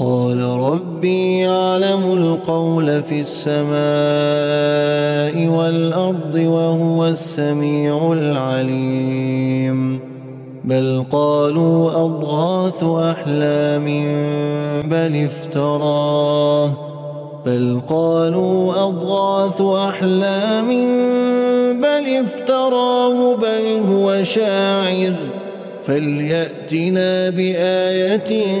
قال ربي يعلم القول في السماء والأرض وهو السميع العليم. بل قالوا أضغاث أحلام بل افتراه. بل قالوا أضغاث أحلام بل افتراه. بل هو شاعر. فليأتنا بآية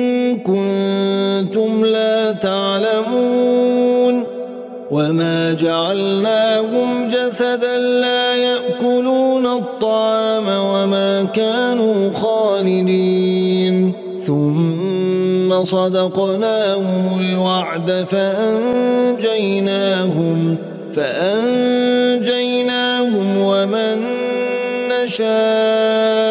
كنتم لا تعلمون وما جعلناهم جسدا لا يأكلون الطعام وما كانوا خالدين. ثم صدقناهم الوعد فأنجيناهم فأنجيناهم ومن نشاء.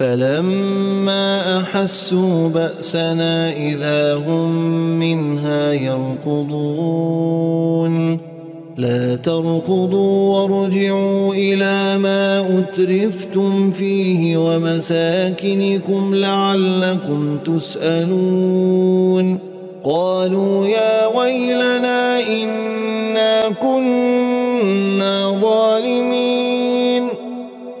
فلما أحسوا بأسنا إذا هم منها يركضون. لا تركضوا وارجعوا إلى ما أترفتم فيه ومساكنكم لعلكم تسألون. قالوا يا ويلنا إنا كنا ظالمين.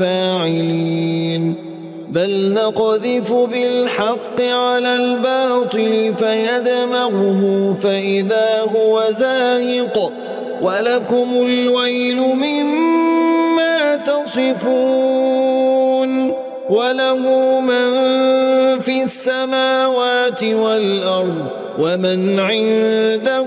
فاعلين بل نقذف بالحق على الباطل فيدمغه فإذا هو زاهق. ولكم الويل مما تصفون. وله من في السماوات والأرض ومن عنده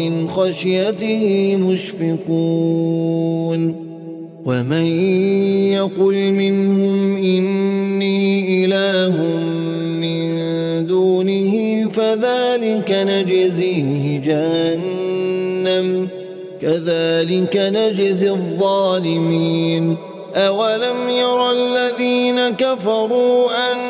من خشيته مشفقون ومن يقل منهم إني إله من دونه فذلك نجزيه جهنم كذلك نجزي الظالمين أولم ير الذين كفروا أن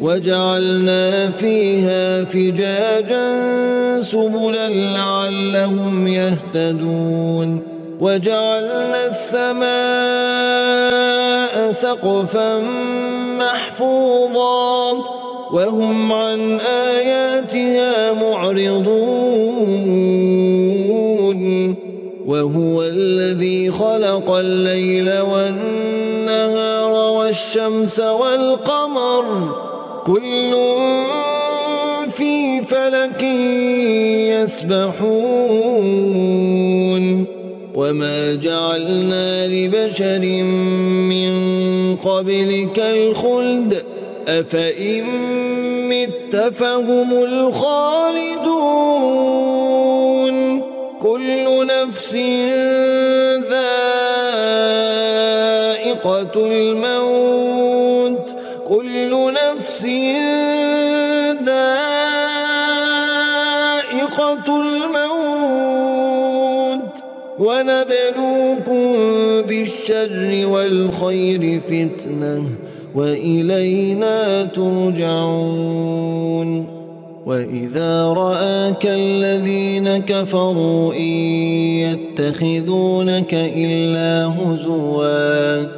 وجعلنا فيها فجاجا سبلا لعلهم يهتدون وجعلنا السماء سقفا محفوظا وهم عن آياتها معرضون وهو الذي خلق الليل والنهار والشمس والقمر كل في فلك يسبحون وما جعلنا لبشر من قبلك الخلد أفإن مت فهم الخالدون كل نفس ذائقة الموت كل نفس ذائقة الموت ونبلوكم بالشر والخير فتنة وإلينا ترجعون وإذا رآك الذين كفروا إن يتخذونك إلا هزوا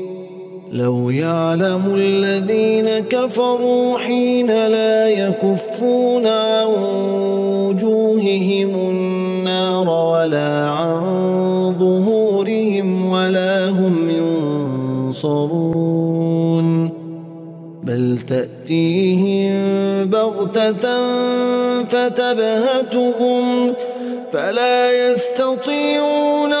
لو يعلم الذين كفروا حين لا يكفون عن وجوههم النار ولا عن ظهورهم ولا هم ينصرون بل تأتيهم بغتة فتبهتهم فلا يستطيعون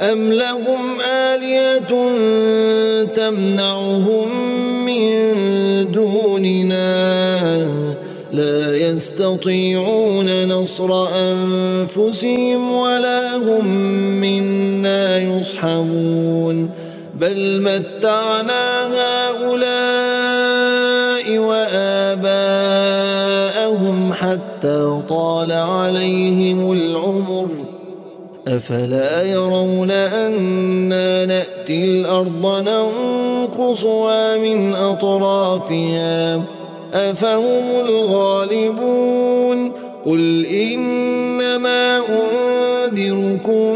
أم لهم آلية تمنعهم من دوننا لا يستطيعون نصر أنفسهم ولا هم منا يصحبون بل متعنا هؤلاء وآباءهم حتى طال عليهم أفلا يرون أنا نأتي الأرض ننقصها من أطرافها؟ أفهم الغالبون؟ قل إنما أنذركم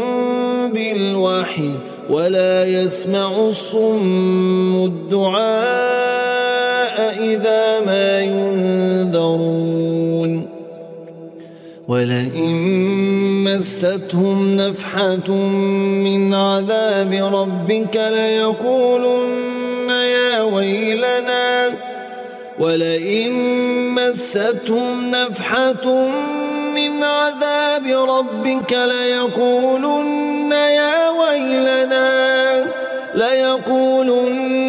بالوحي ولا يسمع الصم الدعاء إذا ما ينذرون. ولئن مستهم نفحة من عذاب ربك ليقولن يا ويلنا. ولئن مستهم نفحة من عذاب ربك ليقولن يا ويلنا. ليقولن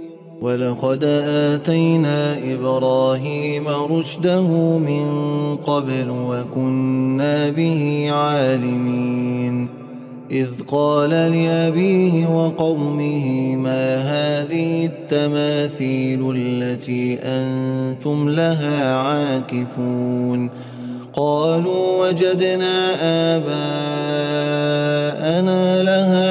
ولقد آتينا إبراهيم رشده من قبل وكنا به عالمين. إذ قال لأبيه وقومه ما هذه التماثيل التي أنتم لها عاكفون؟ قالوا وجدنا آباءنا لها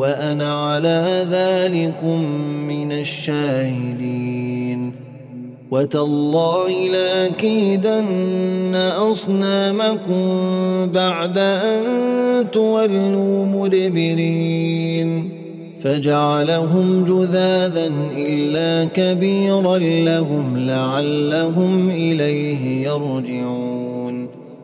وأنا على ذلكم من الشاهدين. وتالله لأكيدن أصنامكم بعد أن تولوا مدبرين. فجعلهم جذاذا إلا كبيرا لهم لعلهم إليه يرجعون.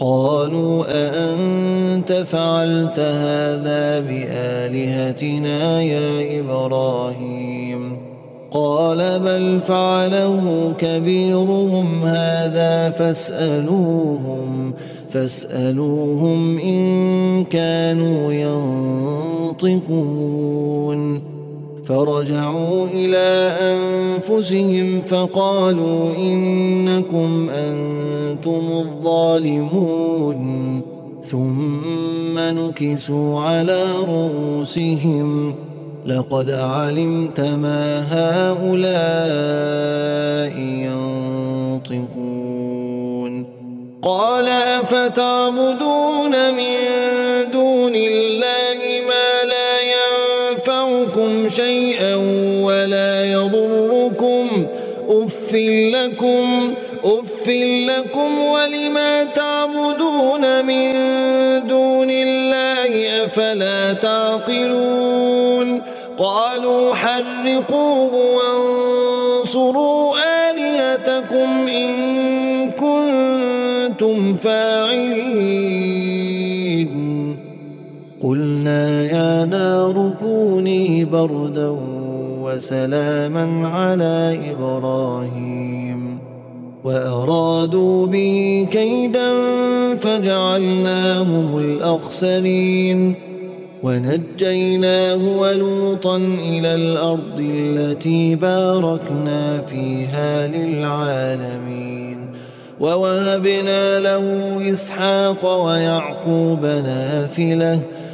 قالوا أأنت فعلت هذا بآلهتنا يا إبراهيم؟ قال بل فعله كبيرهم هذا فاسألوهم فاسألوهم إن كانوا ينطقون. فرجعوا إلى أنفسهم فقالوا إنكم أنتم الظالمون. ثم نكسوا على رؤوسهم. لقد علمت ما هؤلاء ينطقون. قال أفتعبدون من ينفعكم شيئا ولا يضركم. أف لكم أف لكم. ولما تعبدون من دون الله أفلا تعقلون. قالوا حرقوه وانصروا آلهتكم إن كنتم فاعلين. قلنا يا نار كوني بردا وسلاما على إبراهيم. وأرادوا به كيدا فجعلناهم الأخسرين. ونجيناه ولوطا إلى الأرض التي باركنا فيها للعالمين. ووهبنا له إسحاق ويعقوب نافلة.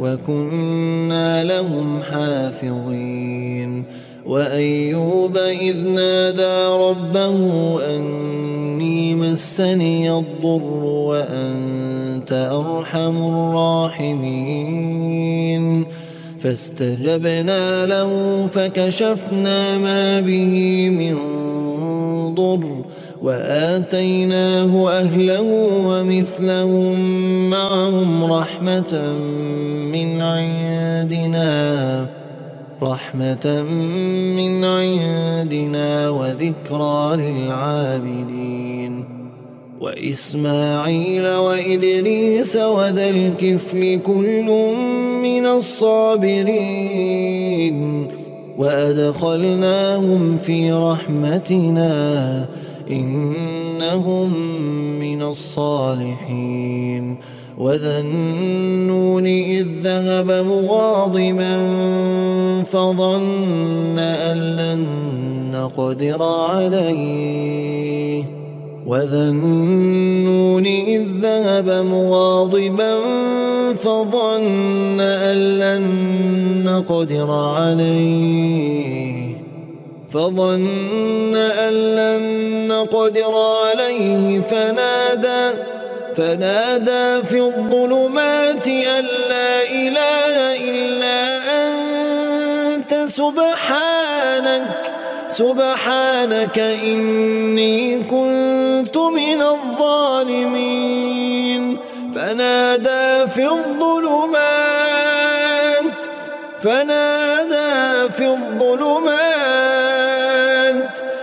وكنا لهم حافظين. وأيوب إذ نادى ربه أني مسني الضر وأنت أرحم الراحمين. فاستجبنا له فكشفنا ما به من ضر. وآتيناه أهله ومثلهم معهم رحمة من عندنا رحمة من عندنا وذكرى للعابدين. وإسماعيل وإدريس وذا الكفل كل من الصابرين. وأدخلناهم في رحمتنا إنهم من الصالحين وذا النون إذ ذهب مغاضبا فظن أن لن نقدر عليه وذا النون إذ ذهب مغاضبا فظن أن لن نقدر عليه فظن أن لن نقدر عليه فنادى فنادى في الظلمات أن لا إله إلا أنت سبحانك سبحانك إني كنت من الظالمين. فنادى في الظلمات فنادى في الظلمات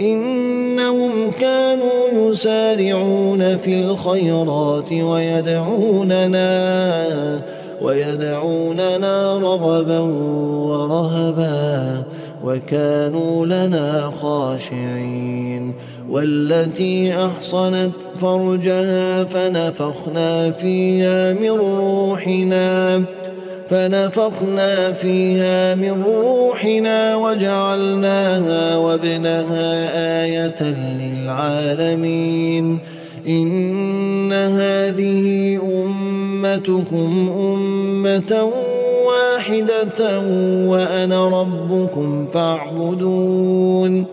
إنهم كانوا يسارعون في الخيرات ويدعوننا ويدعوننا رغبا ورهبا وكانوا لنا خاشعين والتي أحصنت فرجها فنفخنا فيها من روحنا فنفخنا فيها من روحنا وجعلناها وابنها آية للعالمين. إن هذه أمتكم أمة واحدة وأنا ربكم فاعبدون.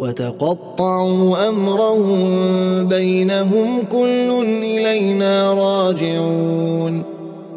وتقطعوا أمرهم بينهم كل إلينا راجعون.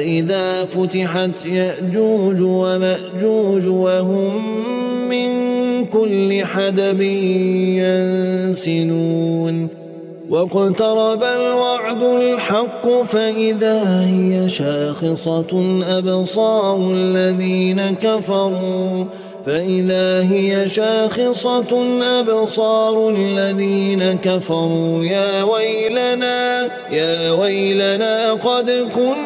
إذا فتحت يأجوج ومأجوج وهم من كل حدب ينسلون. واقترب الوعد الحق فإذا هي شاخصة أبصار الذين كفروا. فإذا هي شاخصة أبصار الذين كفروا. يا ويلنا يا ويلنا قد كنا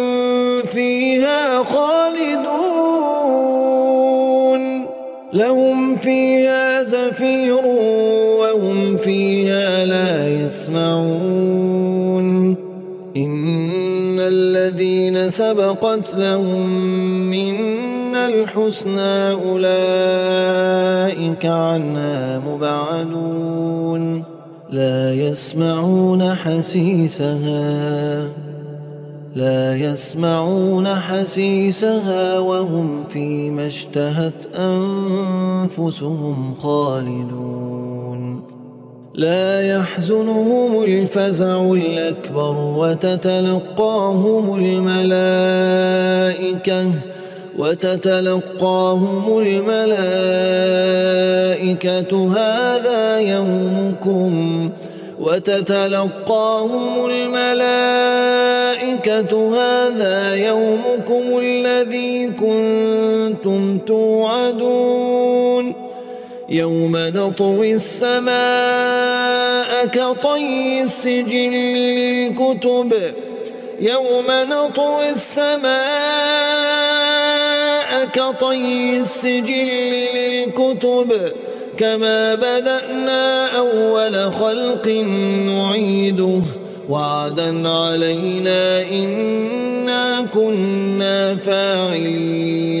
يسمعون. إن الذين سبقت لهم منا الحسنى أولئك عنها مبعدون. لا يسمعون حسيسها. لا يسمعون حسيسها وهم فيما اشتهت أنفسهم خالدون. لا يحزنهم الفزع الأكبر وتتلقاهم الملائكة وتتلقاهم الملائكة هذا يومكم وتتلقاهم الملائكة هذا يومكم الذي كنتم توعدون يوم نطوي السماء كطي السجل للكتب. يوم نطوي السماء كطي السجل للكتب. كما بدأنا أول خلق نعيده. وعدا علينا إنا كنا فاعلين.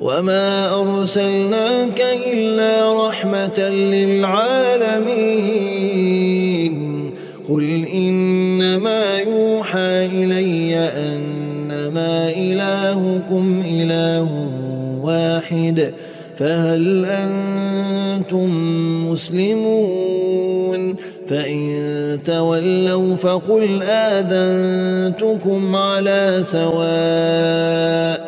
وما أرسلناك إلا رحمة للعالمين قل إنما يوحى إلي أنما إلهكم إله واحد فهل أنتم مسلمون فإن تولوا فقل آذنتكم على سواء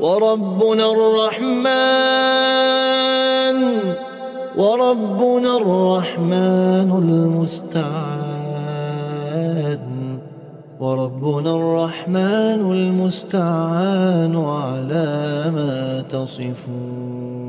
وربنا الرحمن وربنا الرحمن المستعان وربنا الرحمن المستعان على ما تصفون.